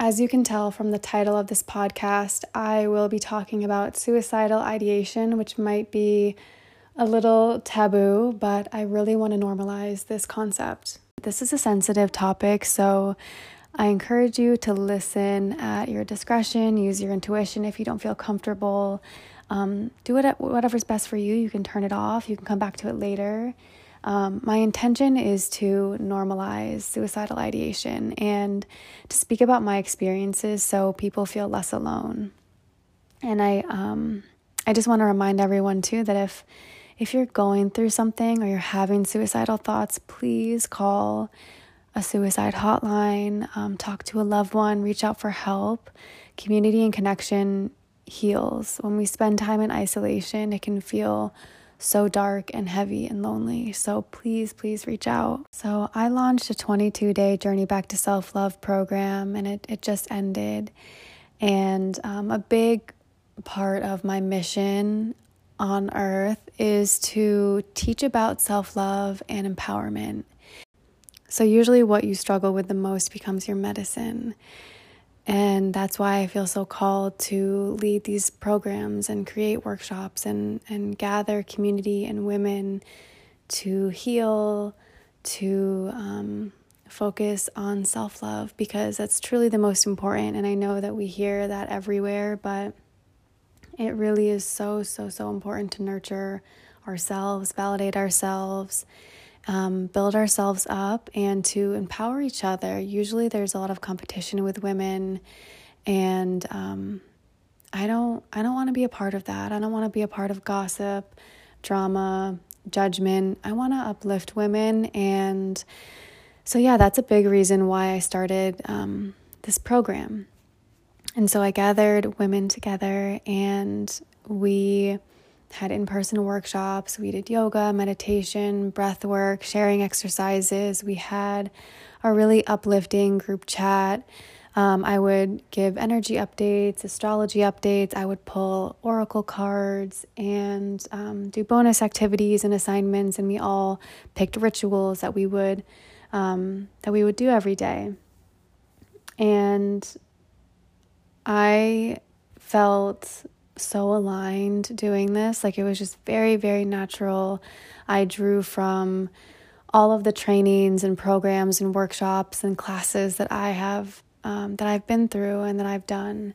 As you can tell from the title of this podcast, I will be talking about suicidal ideation, which might be a little taboo, but I really want to normalize this concept. This is a sensitive topic, so I encourage you to listen at your discretion, use your intuition if you don't feel comfortable. Um, do it whatever's best for you. You can turn it off, you can come back to it later. Um, my intention is to normalize suicidal ideation and to speak about my experiences so people feel less alone. And I, um, I just want to remind everyone too that if if you're going through something or you're having suicidal thoughts, please call a suicide hotline, um, talk to a loved one, reach out for help. Community and connection heals. When we spend time in isolation, it can feel so dark and heavy and lonely. So please, please reach out. So I launched a 22 day Journey Back to Self Love program and it, it just ended. And um, a big part of my mission on earth is to teach about self love and empowerment. So, usually, what you struggle with the most becomes your medicine. And that's why I feel so called to lead these programs and create workshops and, and gather community and women to heal, to um, focus on self love, because that's truly the most important. And I know that we hear that everywhere, but it really is so, so, so important to nurture ourselves, validate ourselves, um, build ourselves up and to empower each other. Usually, there's a lot of competition with women, and um, I don't. I don't want to be a part of that. I don't want to be a part of gossip, drama, judgment. I want to uplift women, and so yeah, that's a big reason why I started um, this program. And so I gathered women together, and we had in person workshops. We did yoga, meditation, breath work, sharing exercises. We had a really uplifting group chat. Um, I would give energy updates, astrology updates. I would pull oracle cards and um, do bonus activities and assignments. And we all picked rituals that we would um, that we would do every day. And I felt so aligned doing this. Like it was just very, very natural. I drew from all of the trainings and programs and workshops and classes that I have um, that I've been through and that I've done,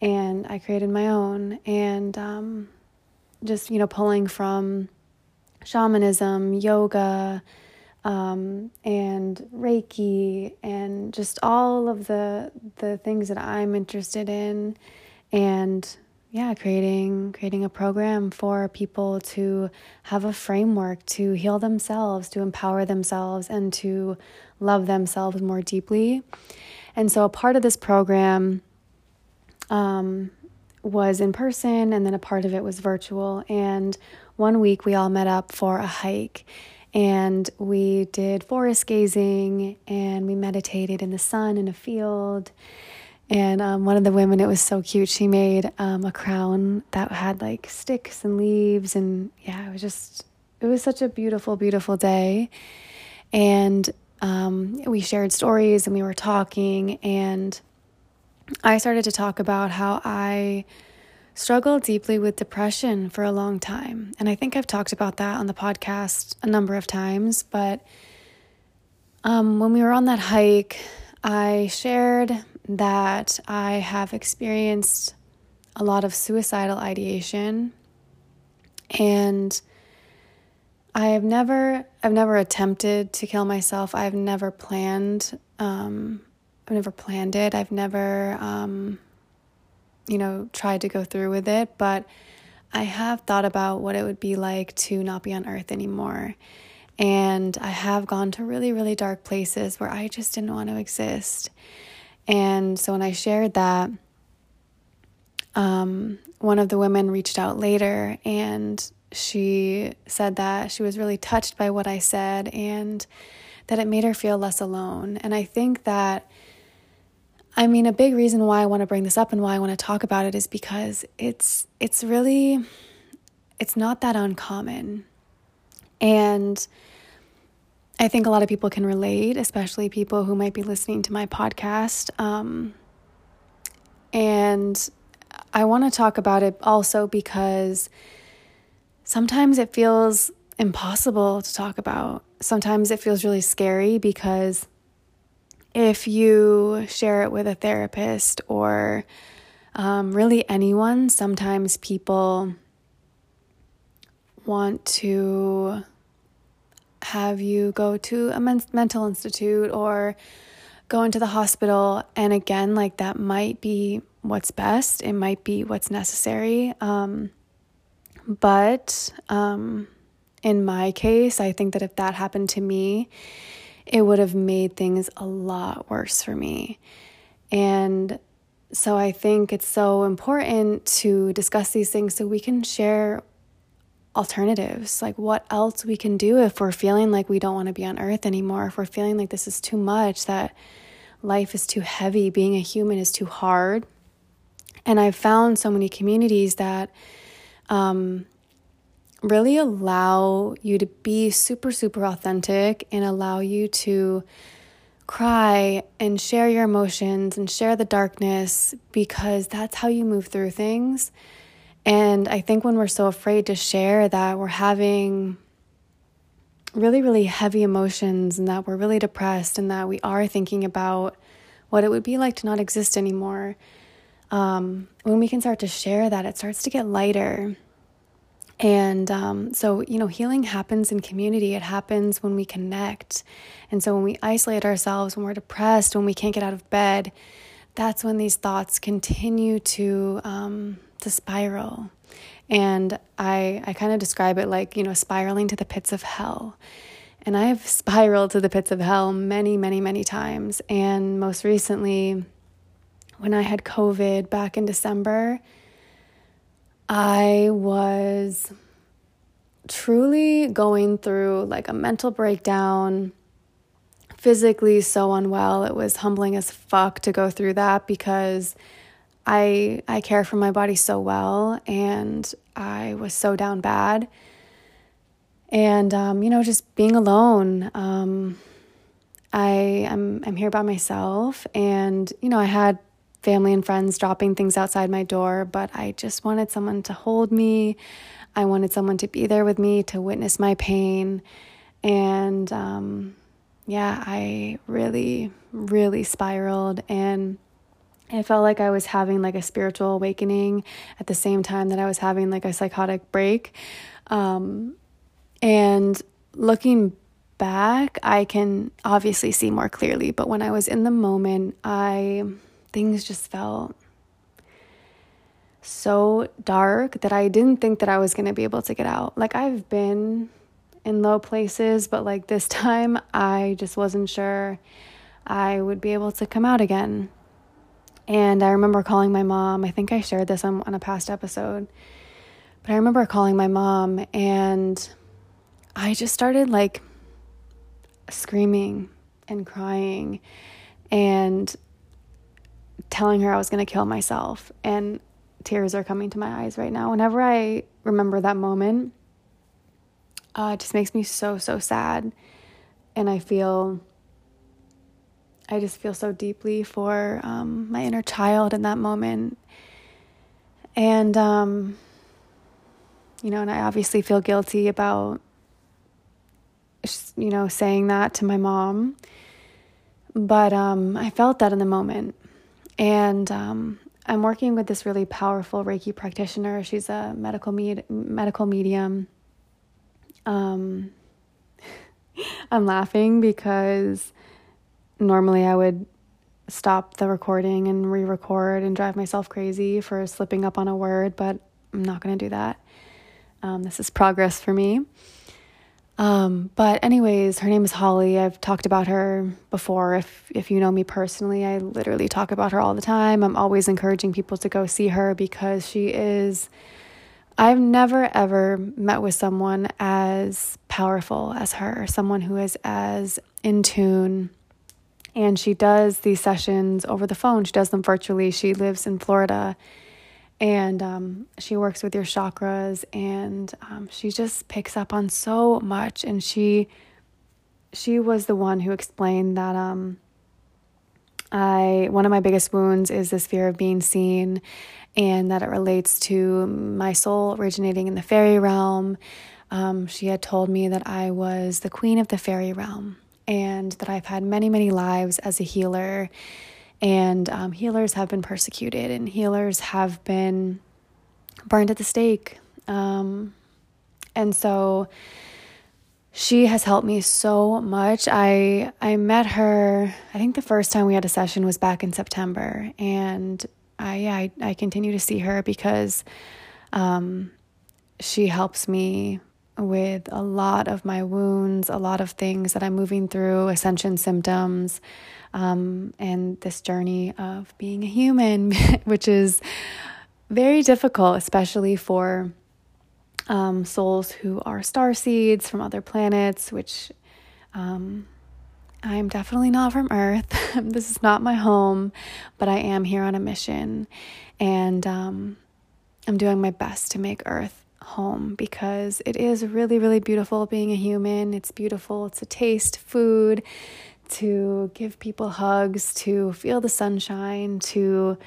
and I created my own and um, just you know pulling from shamanism, yoga, um, and Reiki, and just all of the the things that I'm interested in, and yeah creating creating a program for people to have a framework to heal themselves to empower themselves and to love themselves more deeply. And so a part of this program um, was in person and then a part of it was virtual. And one week we all met up for a hike and we did forest gazing and we meditated in the sun in a field and um, one of the women, it was so cute. She made um, a crown that had like sticks and leaves. And yeah, it was just, it was such a beautiful, beautiful day. And um, we shared stories and we were talking. And I started to talk about how I struggled deeply with depression for a long time. And I think I've talked about that on the podcast a number of times. But um, when we were on that hike, I shared that I have experienced a lot of suicidal ideation and I have never I've never attempted to kill myself. I've never planned um, I've never planned it. I've never um, you know tried to go through with it, but I have thought about what it would be like to not be on earth anymore. And I have gone to really really dark places where I just didn't want to exist. And so when I shared that, um, one of the women reached out later and she said that she was really touched by what I said and that it made her feel less alone. And I think that, I mean, a big reason why I want to bring this up and why I want to talk about it is because it's it's really it's not that uncommon. And I think a lot of people can relate, especially people who might be listening to my podcast. Um, and I want to talk about it also because sometimes it feels impossible to talk about. Sometimes it feels really scary because if you share it with a therapist or um, really anyone, sometimes people want to have you go to a men- mental institute or go into the hospital. And again, like that might be what's best, it might be what's necessary. Um, but um, in my case, I think that if that happened to me, it would have made things a lot worse for me. And so I think it's so important to discuss these things so we can share alternatives, like what else we can do if we're feeling like we don't want to be on earth anymore, if we're feeling like this is too much, that life is too heavy, being a human is too hard. And I've found so many communities that um, really allow you to be super, super authentic and allow you to cry and share your emotions and share the darkness because that's how you move through things. And I think when we're so afraid to share that we're having really, really heavy emotions and that we're really depressed and that we are thinking about what it would be like to not exist anymore, um, when we can start to share that, it starts to get lighter. And um, so, you know, healing happens in community. It happens when we connect. And so, when we isolate ourselves, when we're depressed, when we can't get out of bed, that's when these thoughts continue to um, to spiral. And I, I kind of describe it like, you know, spiraling to the pits of hell. And I've spiraled to the pits of hell many, many, many times. And most recently, when I had COVID back in December, I was truly going through like a mental breakdown, physically so unwell. It was humbling as fuck to go through that because I I care for my body so well and I was so down bad. And um, you know, just being alone. Um, I am I'm here by myself and you know, I had family and friends dropping things outside my door, but I just wanted someone to hold me. I wanted someone to be there with me to witness my pain. And um, yeah, I really, really spiraled and it felt like I was having like a spiritual awakening at the same time that I was having like a psychotic break. Um, and looking back, I can obviously see more clearly, but when I was in the moment, I things just felt so dark that I didn't think that I was going to be able to get out. Like I've been in low places, but like this time I just wasn't sure I would be able to come out again. And I remember calling my mom. I think I shared this on, on a past episode. But I remember calling my mom and I just started like screaming and crying and telling her I was going to kill myself. And tears are coming to my eyes right now. Whenever I remember that moment, uh, it just makes me so, so sad. And I feel I just feel so deeply for um, my inner child in that moment. And, um, you know, and I obviously feel guilty about, you know, saying that to my mom. But um, I felt that in the moment. And um, I'm working with this really powerful Reiki practitioner. She's a medical med- medical medium. Um, I'm laughing because normally I would stop the recording and re record and drive myself crazy for slipping up on a word, but I'm not going to do that. Um, this is progress for me. Um, but anyways, her name is Holly. I've talked about her before. If if you know me personally, I literally talk about her all the time. I'm always encouraging people to go see her because she is I've never ever met with someone as powerful as her, someone who is as in tune and she does these sessions over the phone. She does them virtually. She lives in Florida and um, she works with your chakras and um, she just picks up on so much and she she was the one who explained that um, I one of my biggest wounds is this fear of being seen, and that it relates to my soul originating in the fairy realm. Um, she had told me that I was the queen of the fairy realm, and that I've had many, many lives as a healer. And um, healers have been persecuted, and healers have been burned at the stake. Um, and so she has helped me so much. I I met her. I think the first time we had a session was back in September, and I I, I continue to see her because um, she helps me with a lot of my wounds, a lot of things that I'm moving through, ascension symptoms, um, and this journey of being a human, which is very difficult, especially for um, souls who are star seeds from other planets, which um, I'm definitely not from Earth. this is not my home, but I am here on a mission. And um, I'm doing my best to make Earth home because it is really, really beautiful being a human. It's beautiful to taste food, to give people hugs, to feel the sunshine, to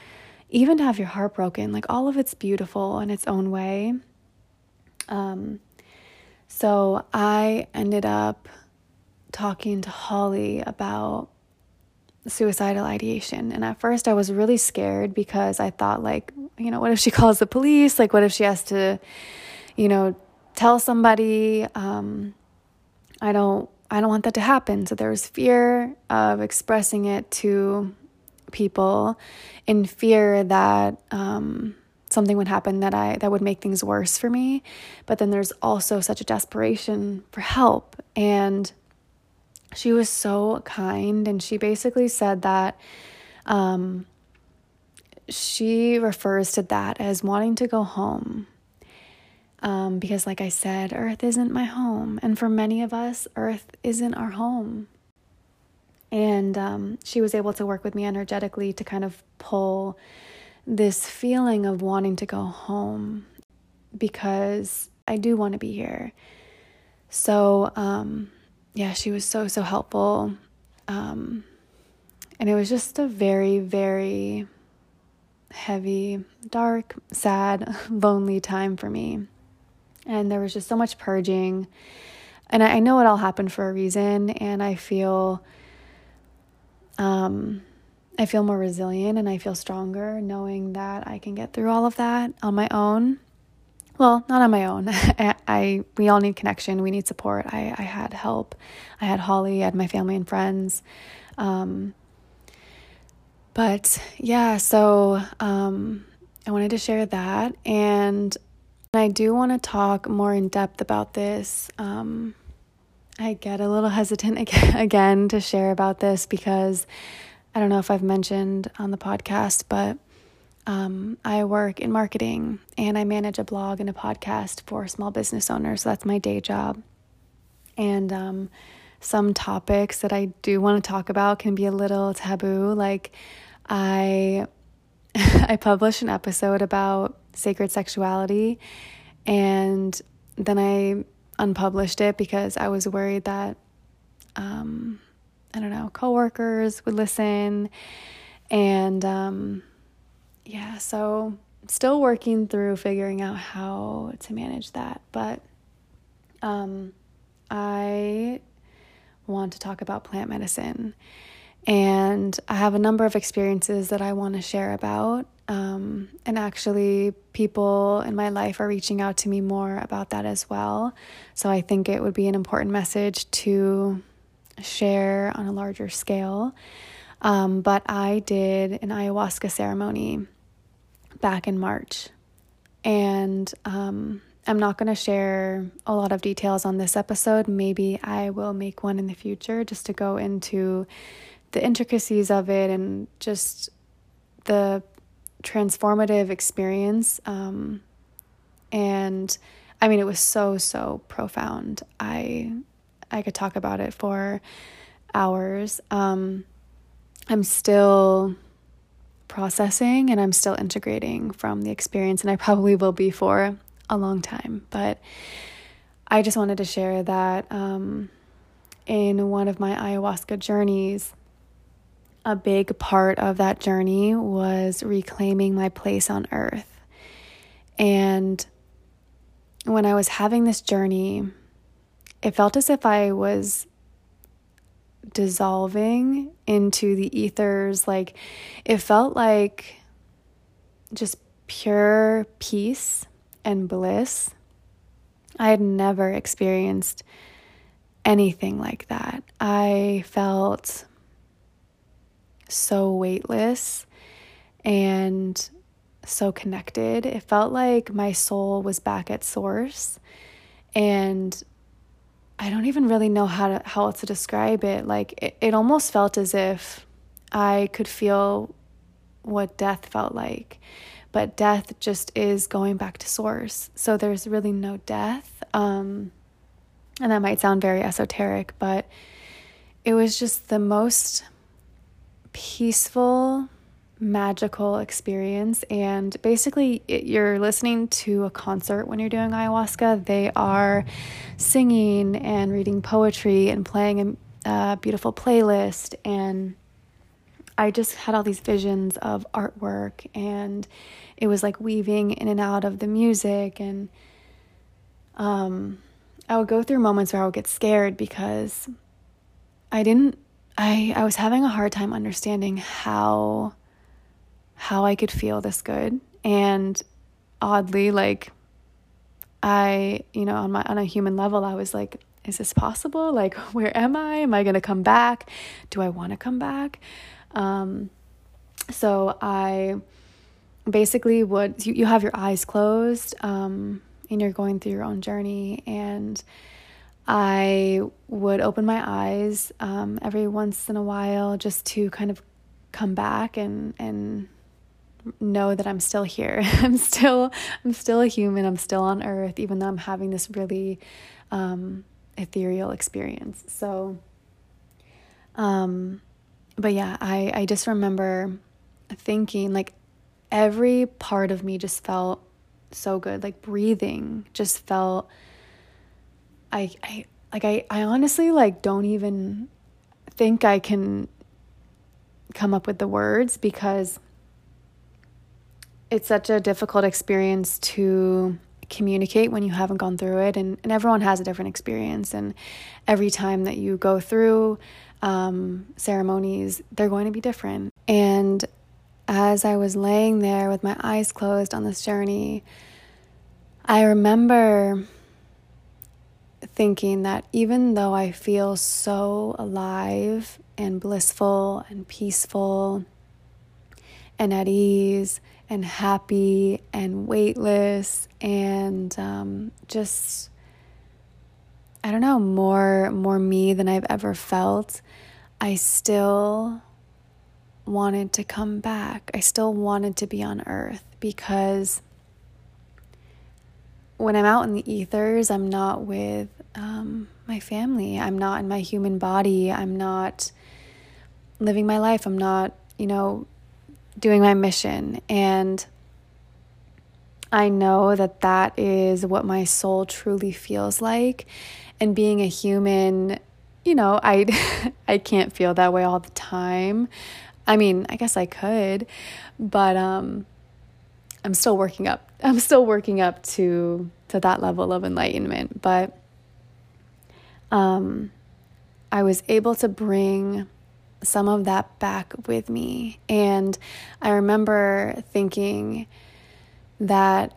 even to have your heart broken. Like all of it's beautiful in its own way. Um, so I ended up talking to Holly about suicidal ideation. And at first, I was really scared because I thought, like, you know, what if she calls the police? Like, what if she has to, you know, tell somebody? Um, I don't. I don't want that to happen. So there was fear of expressing it to people in fear that um, something would happen that I that would make things worse for me. But then there's also such a desperation for help and she was so kind and she basically said that um, she refers to that as wanting to go home. Um, because, like I said, Earth isn't my home. And for many of us, Earth isn't our home. And um, she was able to work with me energetically to kind of pull this feeling of wanting to go home because I do want to be here. So, um, yeah, she was so, so helpful. Um, and it was just a very, very heavy, dark, sad, lonely time for me. And there was just so much purging. And I, I know it all happened for a reason. And I feel um, I feel more resilient and I feel stronger knowing that I can get through all of that on my own. Well, not on my own. I, I, we all need connection. We need support. I, I had help. I had Holly. I had my family and friends. Um, but yeah, so um, I wanted to share that, and I do want to talk more in depth about this. Um, I get a little hesitant again to share about this because I don't know if I've mentioned on the podcast, but um, I work in marketing and I manage a blog and a podcast for small business owners. So that's my day job. And um, some topics that I do want to talk about can be a little taboo. Like I, I published an episode about sacred sexuality, and then I unpublished it because I was worried that um, I don't know, coworkers would listen. And um, yeah, so still working through figuring out how to manage that. But um, I want to talk about plant medicine. And I have a number of experiences that I want to share about. Um, and actually, people in my life are reaching out to me more about that as well. So I think it would be an important message to share on a larger scale. Um, but I did an ayahuasca ceremony back in March. And um, I'm not going to share a lot of details on this episode. Maybe I will make one in the future just to go into the intricacies of it and just the transformative experience. Um, and I mean, it was so, so profound. I I could talk about it for hours. Um, I'm still processing and I'm still integrating from the experience, and I probably will be for a long time. But I just wanted to share that um, in one of my ayahuasca journeys, a big part of that journey was reclaiming my place on earth. And when I was having this journey, it felt as if I was dissolving into the ethers. Like it felt like just pure peace and bliss. I had never experienced anything like that. I felt so weightless and so connected. It felt like my soul was back at source and I don't even really know how to how else to describe it. Like it, it almost felt as if I could feel what death felt like. But death just is going back to source. So there's really no death. Um, and that might sound very esoteric, but it was just the most peaceful, magical experience. And basically, it, you're listening to a concert when you're doing ayahuasca. They are singing and reading poetry and playing a, a beautiful playlist. And I just had all these visions of artwork, and it was like weaving in and out of the music. And um, I would go through moments where I would get scared because I didn't I I was having a hard time understanding how how I could feel this good. And oddly like I you know on my on a human level I was like is this possible? Like where am I? Am I going to come back? Do I want to come back? Um so I basically would you, you have your eyes closed um and you're going through your own journey. And I would open my eyes um, every once in a while just to kind of come back and and know that I'm still here. I'm still I'm still a human. I'm still on earth even though I'm having this really um, ethereal experience. So um but yeah, I I just remember thinking like every part of me just felt so good. Like breathing just felt I I like I I honestly like don't even think I can come up with the words because it's such a difficult experience to communicate when you haven't gone through it and, and everyone has a different experience and every time that you go through um, ceremonies they're going to be different. And as i was laying there with my eyes closed on this journey i remember thinking that even though I feel so alive and blissful and peaceful and at ease and happy and weightless and um, just I don't know more more me than I've ever felt, I still wanted to come back. I still wanted to be on earth because when I'm out in the ethers, I'm not with um, my family. I'm not in my human body. I'm not living my life. I'm not, you know, doing my mission. And I know that that is what my soul truly feels like. And being a human, you know, I I can't feel that way all the time. I mean, I guess I could, but um I'm still working up. I'm still working up to to that level of enlightenment, but um I was able to bring some of that back with me. And I remember thinking that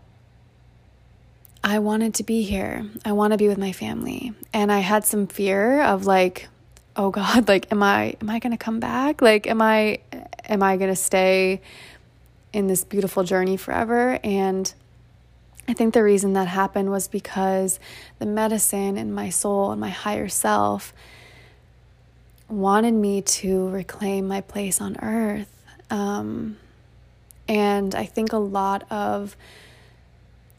I wanted to be here. I want to be with my family. And I had some fear of like, oh God, like am I am I going to come back? Like am I am I going to stay in this beautiful journey forever. And I think the reason that happened was because the medicine and my soul and my higher self wanted me to reclaim my place on earth. Um, and I think a lot of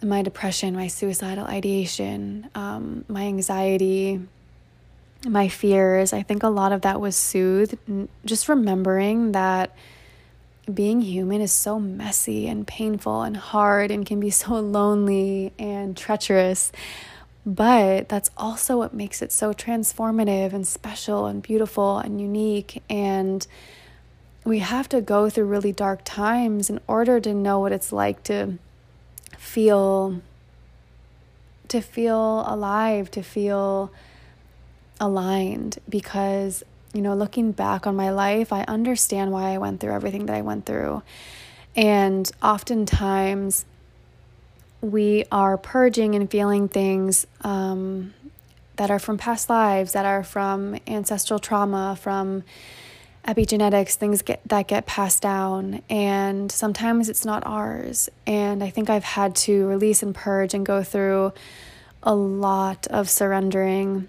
my depression, my suicidal ideation, um, my anxiety, my fears, I think a lot of that was soothed. Just remembering that being human is so messy and painful and hard and can be so lonely and treacherous. But that's also what makes it so transformative and special and beautiful and unique. And we have to go through really dark times in order to know what it's like to feel to feel alive, to feel aligned because you know, looking back on my life, I understand why I went through everything that I went through. And oftentimes we are purging and feeling things um, that are from past lives, that are from ancestral trauma, from epigenetics, things get, that get passed down. And sometimes it's not ours. And I think I've had to release and purge and go through a lot of surrendering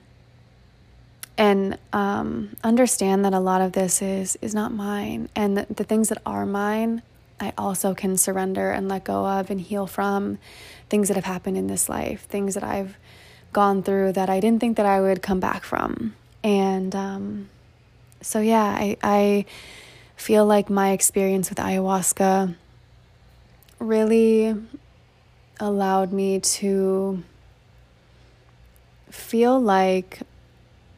and um, understand that a lot of this is is not mine and the, the things that are mine i also can surrender and let go of and heal from things that have happened in this life things that i've gone through that i didn't think that i would come back from. And um, so yeah I, I feel like my experience with ayahuasca really allowed me to feel like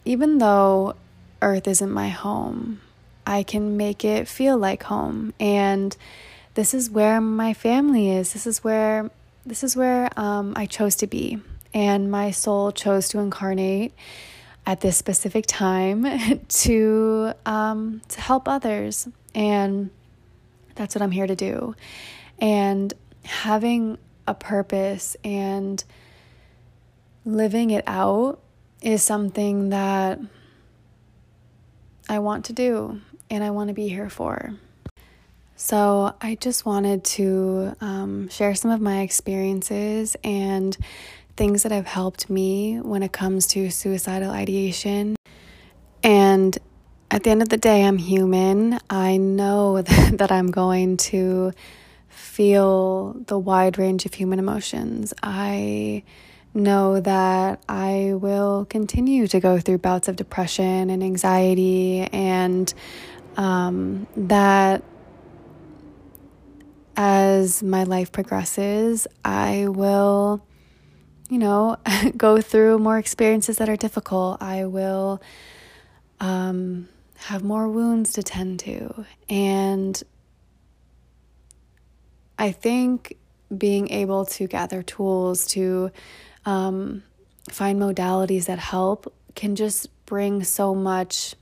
even though Earth isn't my home, I can make it feel like home. And this is where my family is. This is where this is where um, I chose to be, and my soul chose to incarnate at this specific time to um, to help others, and that's what I'm here to do. And having a purpose and living it out is something that I want to do and I want to be here for. So, I just wanted to um, share some of my experiences and things that have helped me when it comes to suicidal ideation. And at the end of the day, I'm human. I know that I'm going to feel the wide range of human emotions. I know that I will continue to go through bouts of depression and anxiety, and um, that as my life progresses, I will, you know, go through more experiences that are difficult. I will um, have more wounds to tend to. And I think being able to gather tools to um, find modalities that help can just bring so much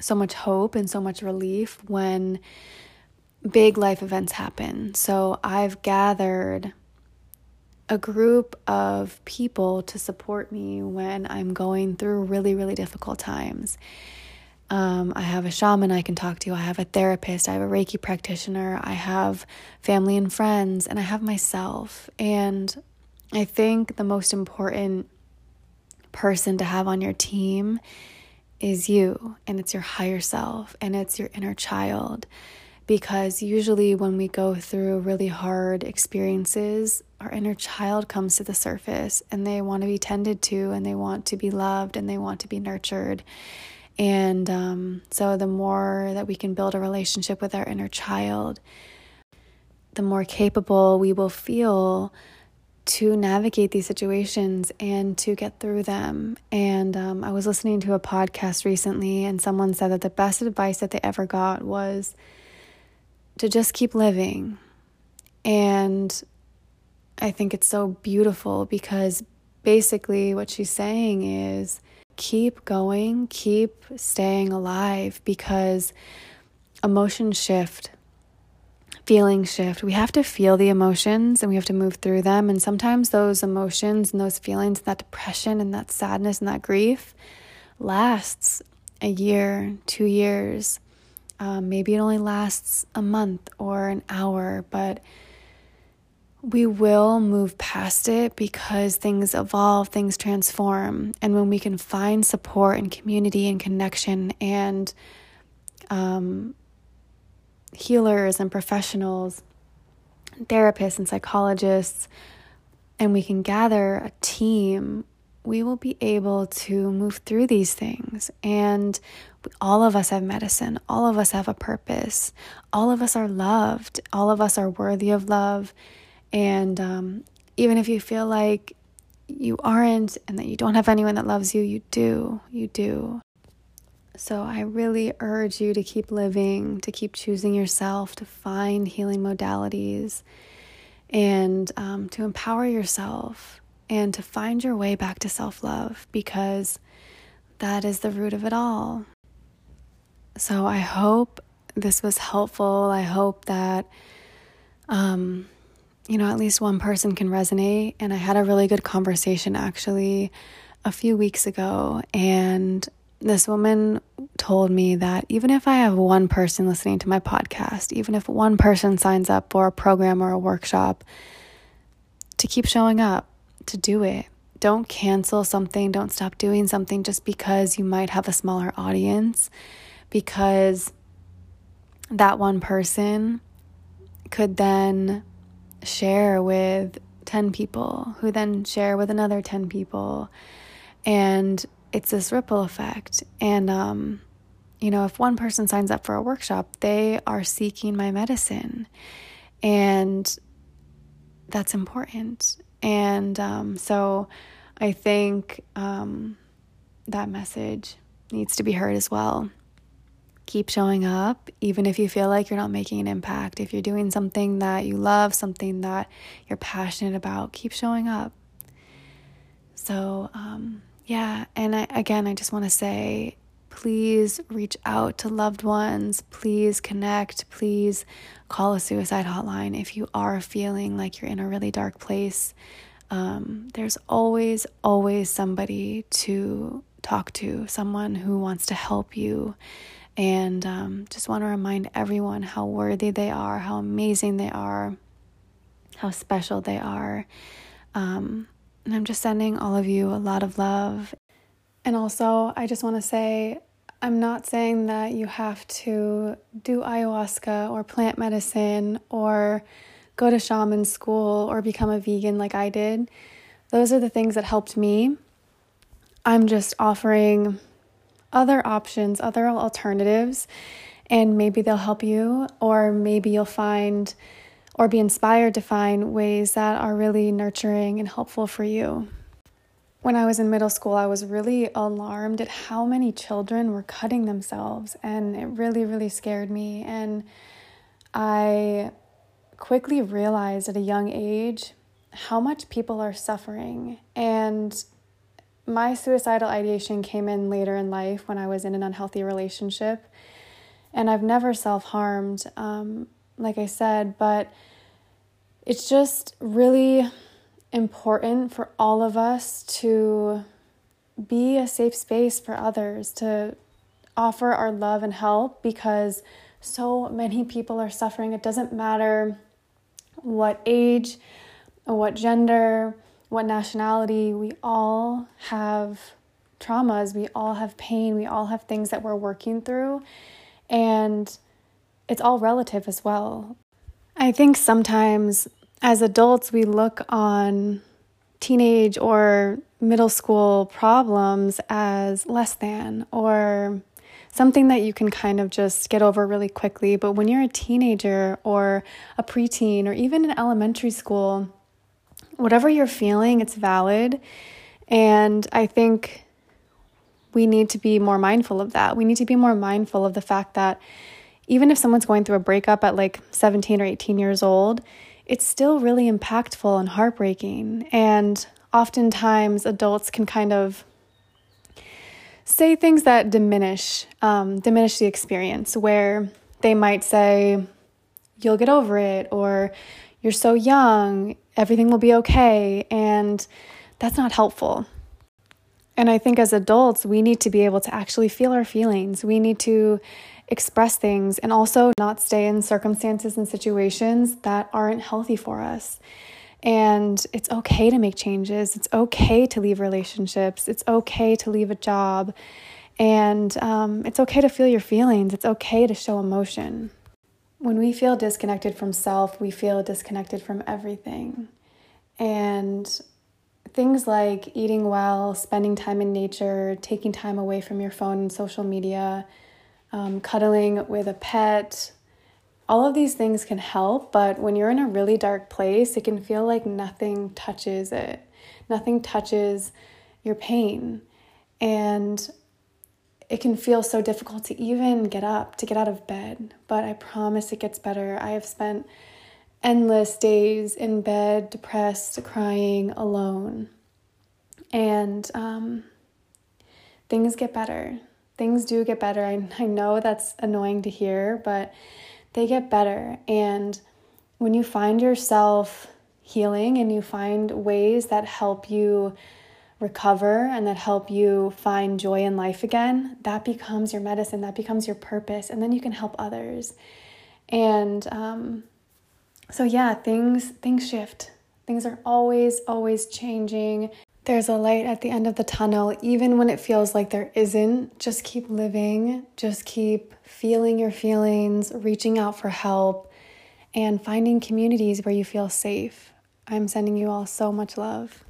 so much hope and so much relief when big life events happen. So I've gathered a group of people to support me when I'm going through really, really difficult times. Um, I have a shaman I can talk to. I have a therapist. I have a Reiki practitioner. I have family and friends, and I have myself. And I think the most important person to have on your team is you, and it's your higher self, and it's your inner child. Because usually, when we go through really hard experiences, our inner child comes to the surface and they want to be tended to, and they want to be loved, and they want to be nurtured. And um, so, the more that we can build a relationship with our inner child, the more capable we will feel to navigate these situations and to get through them. And um, I was listening to a podcast recently, and someone said that the best advice that they ever got was to just keep living. And I think it's so beautiful because basically what she's saying is keep going, keep staying alive because emotions shift feeling shift. We have to feel the emotions and we have to move through them. And sometimes those emotions and those feelings, that depression and that sadness and that grief lasts a year, two years. Um, maybe it only lasts a month or an hour, but we will move past it because things evolve, things transform. And when we can find support and community and connection and um, healers and professionals, therapists and psychologists, and we can gather a team, we will be able to move through these things. And all of us have medicine, all of us have a purpose, all of us are loved, all of us are worthy of love. And um, even if you feel like you aren't and that you don't have anyone that loves you. You do. You do. So I really urge you to keep living, to keep choosing yourself, to find healing modalities, and um, to empower yourself and to find your way back to self love because that is the root of it all. So I hope this was helpful. I hope that, um, you know, at least one person can resonate. And I had a really good conversation actually a few weeks ago. And this woman told me that even if I have one person listening to my podcast, even if one person signs up for a program or a workshop, to keep showing up, to do it. Don't cancel something, don't stop doing something just because you might have a smaller audience, because that one person could then share with 10 people, who then share with another 10 people. And it's this ripple effect. And, um, you know, if one person signs up for a workshop, they are seeking my medicine. And that's important. And um, so I think um, that message needs to be heard as well. Keep showing up, even if you feel like you're not making an impact. If you're doing something that you love, something that you're passionate about, keep showing up. So, um, yeah, and I, again, I just want to say please reach out to loved ones. Please connect. Please call a suicide hotline if you are feeling like you're in a really dark place. Um, there's always, always somebody to talk to, someone who wants to help you. And um, just want to remind everyone how worthy they are, how amazing they are, how special they are. Um, and I'm just sending all of you a lot of love. And also, I just want to say I'm not saying that you have to do ayahuasca or plant medicine or go to shaman school or become a vegan like I did. Those are the things that helped me. I'm just offering other options, other alternatives, and maybe they'll help you, or maybe you'll find or be inspired to find ways that are really nurturing and helpful for you. When I was in middle school, I was really alarmed at how many children were cutting themselves, and it really, really scared me. And I quickly realized at a young age how much people are suffering. And my suicidal ideation came in later in life when I was in an unhealthy relationship. And I've never self harmed, um, like I said, but it's just really important for all of us to be a safe space for others, to offer our love and help because so many people are suffering. It doesn't matter what age, what gender, what nationality, we all have traumas, we all have pain, we all have things that we're working through, and it's all relative as well. I think sometimes as adults, we look on teenage or middle school problems as less than or something that you can kind of just get over really quickly. But when you're a teenager or a preteen or even in elementary school, whatever you're feeling, it's valid. And I think we need to be more mindful of that. We need to be more mindful of the fact that even if someone's going through a breakup at like 17 or 18 years old, it's still really impactful and heartbreaking. And oftentimes, adults can kind of say things that diminish um, diminish the experience, where they might say, "You'll get over it," or "You're so young, everything will be okay," and that's not helpful. And I think as adults, we need to be able to actually feel our feelings. We need to express things and also not stay in circumstances and situations that aren't healthy for us. And it's okay to make changes. It's okay to leave relationships. It's okay to leave a job. And um, it's okay to feel your feelings. It's okay to show emotion. When we feel disconnected from self, we feel disconnected from everything. And things like eating well, spending time in nature, taking time away from your phone and social media, um, cuddling with a pet. All of these things can help, but when you're in a really dark place, it can feel like nothing touches it. Nothing touches your pain. And it can feel so difficult to even get up, to get out of bed. But I promise it gets better. I have spent endless days in bed, depressed, crying, alone. And um, things get better. Things do get better. I, I know that's annoying to hear, but they get better. And when you find yourself healing and you find ways that help you recover and that help you find joy in life again, that becomes your medicine, that becomes your purpose, and then you can help others. And um, so yeah, things things shift. Things are always always changing. There's a light at the end of the tunnel, even when it feels like there isn't. Just keep living, just keep feeling your feelings, reaching out for help, and finding communities where you feel safe. I'm sending you all so much love.